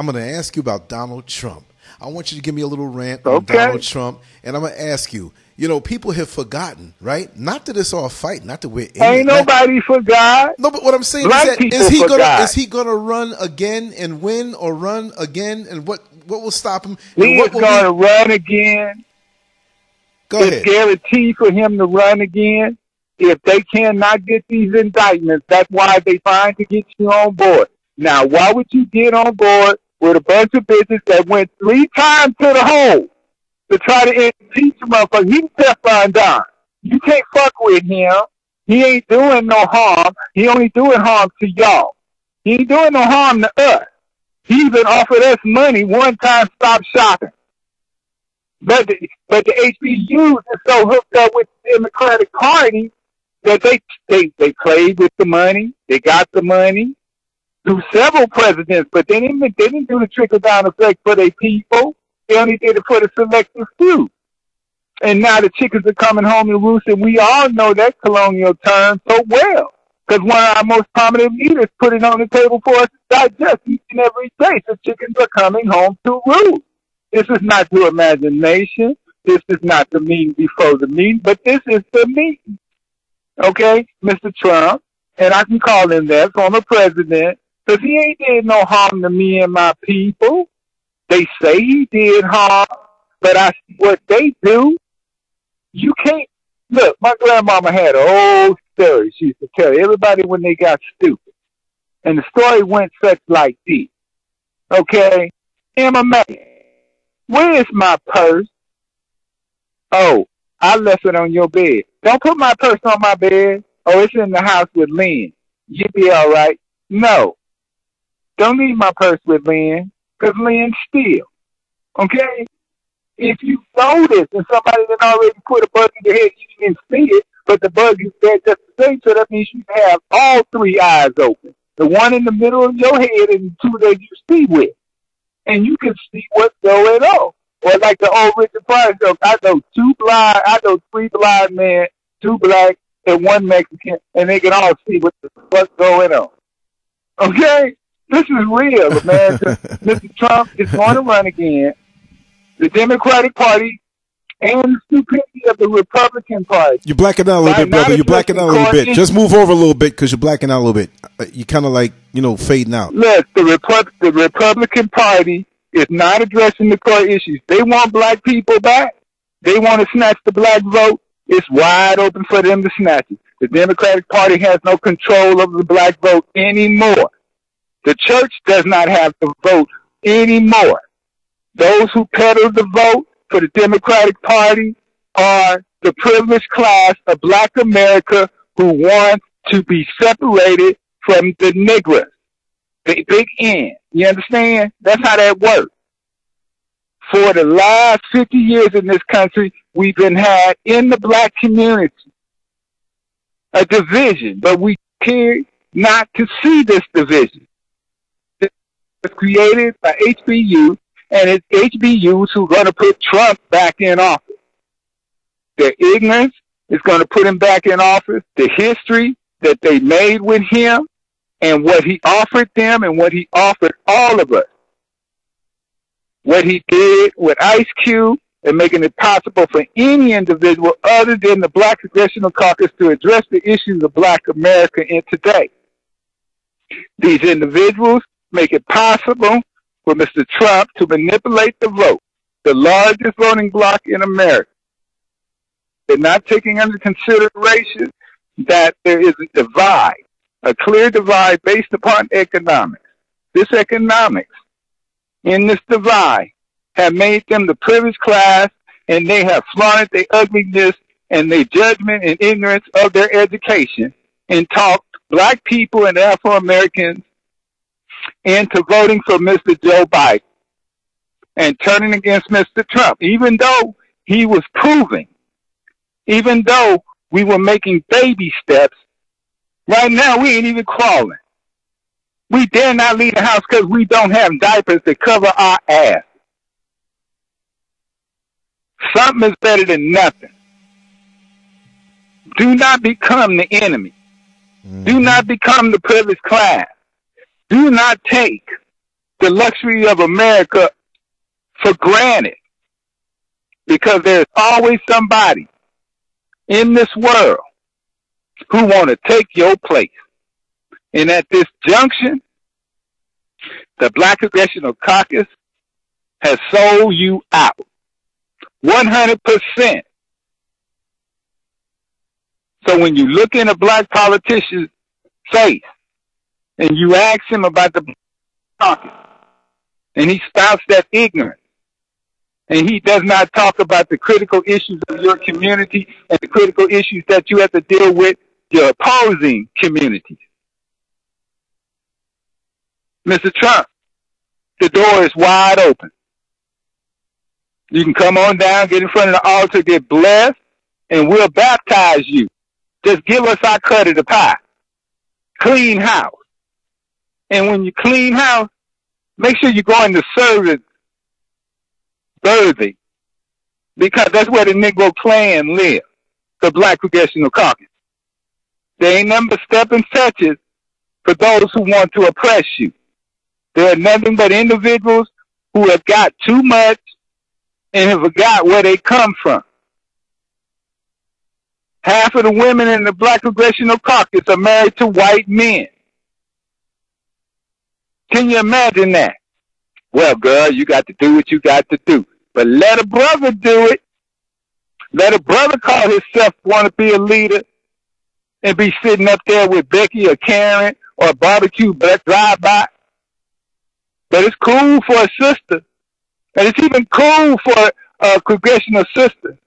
I'm going to ask you about Donald Trump. I want you to give me a little rant okay. on Donald Trump, and I'm going to ask you. You know, people have forgotten, right? Not that it's all fight, not that we're ain't nobody forgot. No, but what I'm saying Black is that is he forgot. gonna is he gonna run again and win or run again? And what what will stop him? He is going to run again. Go it's ahead. guaranteed for him to run again. If they cannot get these indictments, that's why they trying to get you on board. Now, why would you get on board with a bunch of bitches that went three times to the hole to try to impeach a motherfucker? He's Teflon Don. You can't fuck with him. He ain't doing no harm. He only doing harm to y'all. He ain't doing no harm to us. He even offered us money one time, stop shopping. But the, but the HBCUs is so hooked up with the Democratic Party that they they they played with the money. They got the money through several presidents, but they didn't they didn't do the trickle down effect for their people. They only did it for the selective few. And now the chickens are coming home to roost, and we all know that colonial term so well. Because one of our most prominent leaders put it on the table for us to digest each and every day. The chickens are coming home to roost. This is not your imagination. This is not the meeting before the meeting, but this is the meeting. Okay, Mr. Trump, and I can call him that, former president, because he ain't did no harm to me and my people. They say he did harm, but I see what they do. You can't look. My grandmama had an old story she used to tell everybody when they got stupid, and the story went such like this. Okay, MMA. Where's my purse? Oh, I left it on your bed. Don't put my purse on my bed. Oh, it's in the house with Lynn. You'll be all right. No. Don't leave my purse with Lynn, because Lynn steal. Okay? If you notice and somebody that already put a bug in your head, you didn't see it, but the bug is there just the same, so that means you have all three eyes open. The one in the middle of your head and the two that you see with and you can see what's going on. Or like the old Richard Pryor joke, I know two blind, I know three blind men, two black, and one Mexican, and they can all see what the what's going on. Okay? This is real, man. Mr. Trump is going to run again. The Democratic Party and the stupidity of the Republican Party. You're blacking out a little bit, brother. You're blacking out a little bit. Just move over a little bit because you're blacking out a little bit. Uh, you kind of like, you know, fading out. Look, the, the Republican Party is not addressing the core issues. They want black people back. They want to snatch the black vote. It's wide open for them to snatch it. The Democratic Party has no control of the black vote anymore. The church does not have the vote anymore. Those who peddle the vote for the Democratic Party are the privileged class of black America who want to be separated from the Negroes. The big N. You understand? That's how that works. For the last 50 years in this country, we've been had in the black community a division, but we care not to see this division. Was created by HBU, and it's HBUs who are going to put Trump back in office. Their ignorance is going to put him back in office. The history that they made with him and what he offered them and what he offered all of us. What he did with Ice Cube and making it possible for any individual other than the Black Congressional Caucus to address the issues of Black America in today. These individuals make it possible for Mr. Trump to manipulate the vote, the largest voting bloc in America. They're not taking under consideration that there is a divide a clear divide based upon economics. This economics in this divide have made them the privileged class and they have flaunted their ugliness and their judgment and ignorance of their education and talked black people and Afro Americans into voting for Mr. Joe Biden and turning against Mr. Trump, even though he was proving, even though we were making baby steps Right now, we ain't even crawling. We dare not leave the house because we don't have diapers to cover our ass. Something is better than nothing. Do not become the enemy. Mm-hmm. Do not become the privileged class. Do not take the luxury of America for granted because there's always somebody in this world who want to take your place. And at this junction, the Black Congressional Caucus has sold you out. 100%. So when you look in a black politician's face and you ask him about the caucus and he spouts that ignorance and he does not talk about the critical issues of your community and the critical issues that you have to deal with your opposing communities. Mr. Trump, the door is wide open. You can come on down, get in front of the altar, get blessed, and we'll baptize you. Just give us our cut of the pie. Clean house. And when you clean house, make sure you go into service birthing. Because that's where the Negro clan lives. The Black Congressional Caucus. They ain't nothing but stepping touches for those who want to oppress you. They are nothing but individuals who have got too much and have forgot where they come from. Half of the women in the Black Congressional Caucus are married to white men. Can you imagine that? Well, girl, you got to do what you got to do. But let a brother do it. Let a brother call himself want to be a leader and be sitting up there with Becky or Karen or barbecue drive by. But it's cool for a sister. And it's even cool for a congressional sister.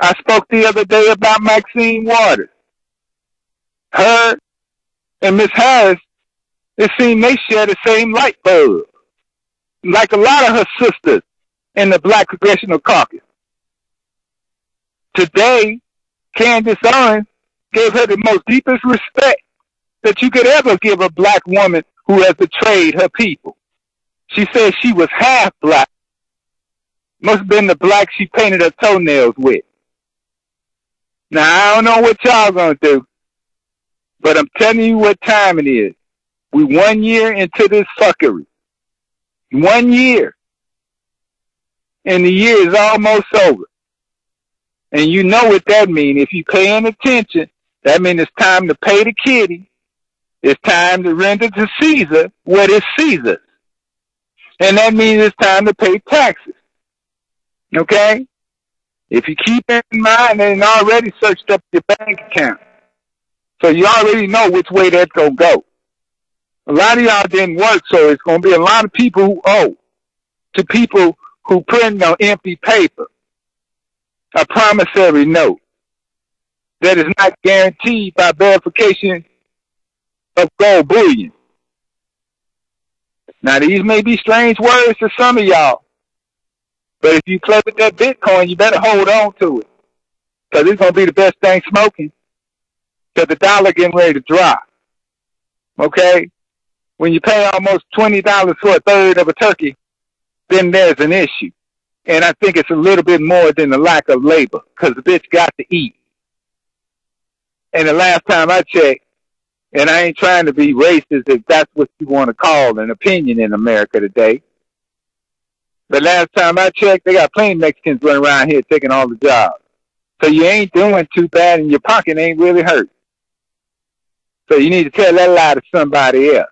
I spoke the other day about Maxine Waters. Her and Miss Harris, it seemed they share the same light bulb. Like a lot of her sisters in the Black Congressional Caucus. Today, Candace Owens gave her the most deepest respect that you could ever give a black woman who has betrayed her people. She said she was half black. Must have been the black she painted her toenails with. Now I don't know what y'all gonna do, but I'm telling you what time it is. We one year into this fuckery. One year. And the year is almost over. And you know what that means. If you paying attention, that means it's time to pay the kitty. It's time to render to Caesar what is Caesar's. And that means it's time to pay taxes. Okay? If you keep in mind and already searched up your bank account. So you already know which way that's gonna go. A lot of y'all didn't work, so it's gonna be a lot of people who owe to people who print on empty paper a promissory note that is not guaranteed by verification of gold bullion. Now these may be strange words to some of y'all, but if you play with that Bitcoin, you better hold on to it. Cause it's gonna be the best thing smoking. Cause the dollar getting ready to drop. Okay? When you pay almost $20 for a third of a turkey, then there's an issue. And I think it's a little bit more than the lack of labor, cause the bitch got to eat. And the last time I checked, and I ain't trying to be racist if that's what you want to call an opinion in America today. The last time I checked, they got plenty Mexicans running around here taking all the jobs. So you ain't doing too bad and your pocket ain't really hurt. So you need to tell that lie to somebody else.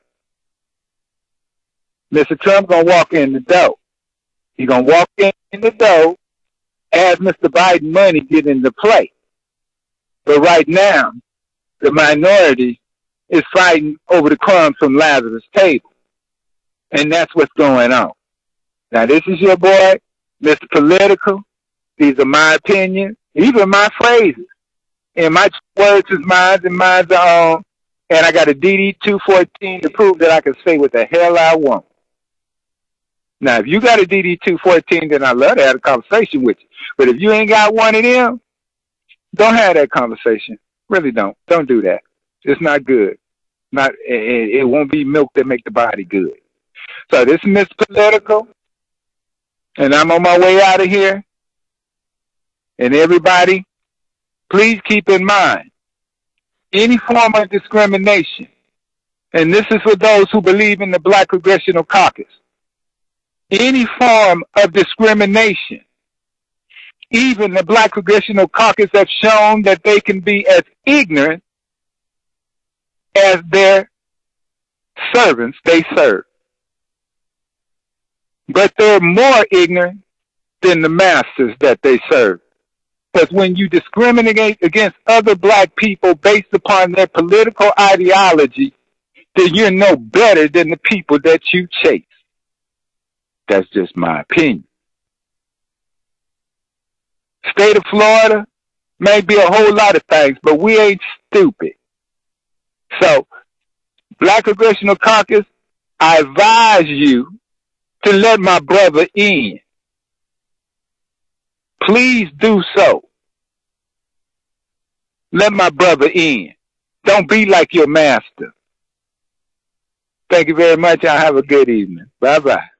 Mr. Trump gonna walk in the door. He gonna walk in the door as Mr. Biden money get into play. But right now, the minority is fighting over the crumbs from Lazarus' table. And that's what's going on. Now this is your boy, Mr. Political. These are my opinions, even my phrases. And my words is mine and mine's own. And I got a DD 214 to prove that I can say what the hell I want. Now, if you got a DD 214, then I love to have a conversation with you. But if you ain't got one of them, don't have that conversation. Really don't. Don't do that. It's not good. Not it, it won't be milk that make the body good. So this is Political, and I'm on my way out of here. And everybody, please keep in mind any form of discrimination and this is for those who believe in the Black Congressional Caucus, any form of discrimination, even the Black Congressional Caucus have shown that they can be as ignorant as their servants they serve. But they're more ignorant than the masters that they serve. Because when you discriminate against other black people based upon their political ideology, then you're no better than the people that you chase. That's just my opinion. State of Florida may be a whole lot of things, but we ain't stupid. So, Black Congressional Caucus, I advise you to let my brother in. Please do so. Let my brother in. Don't be like your master. Thank you very much. I have a good evening. Bye bye.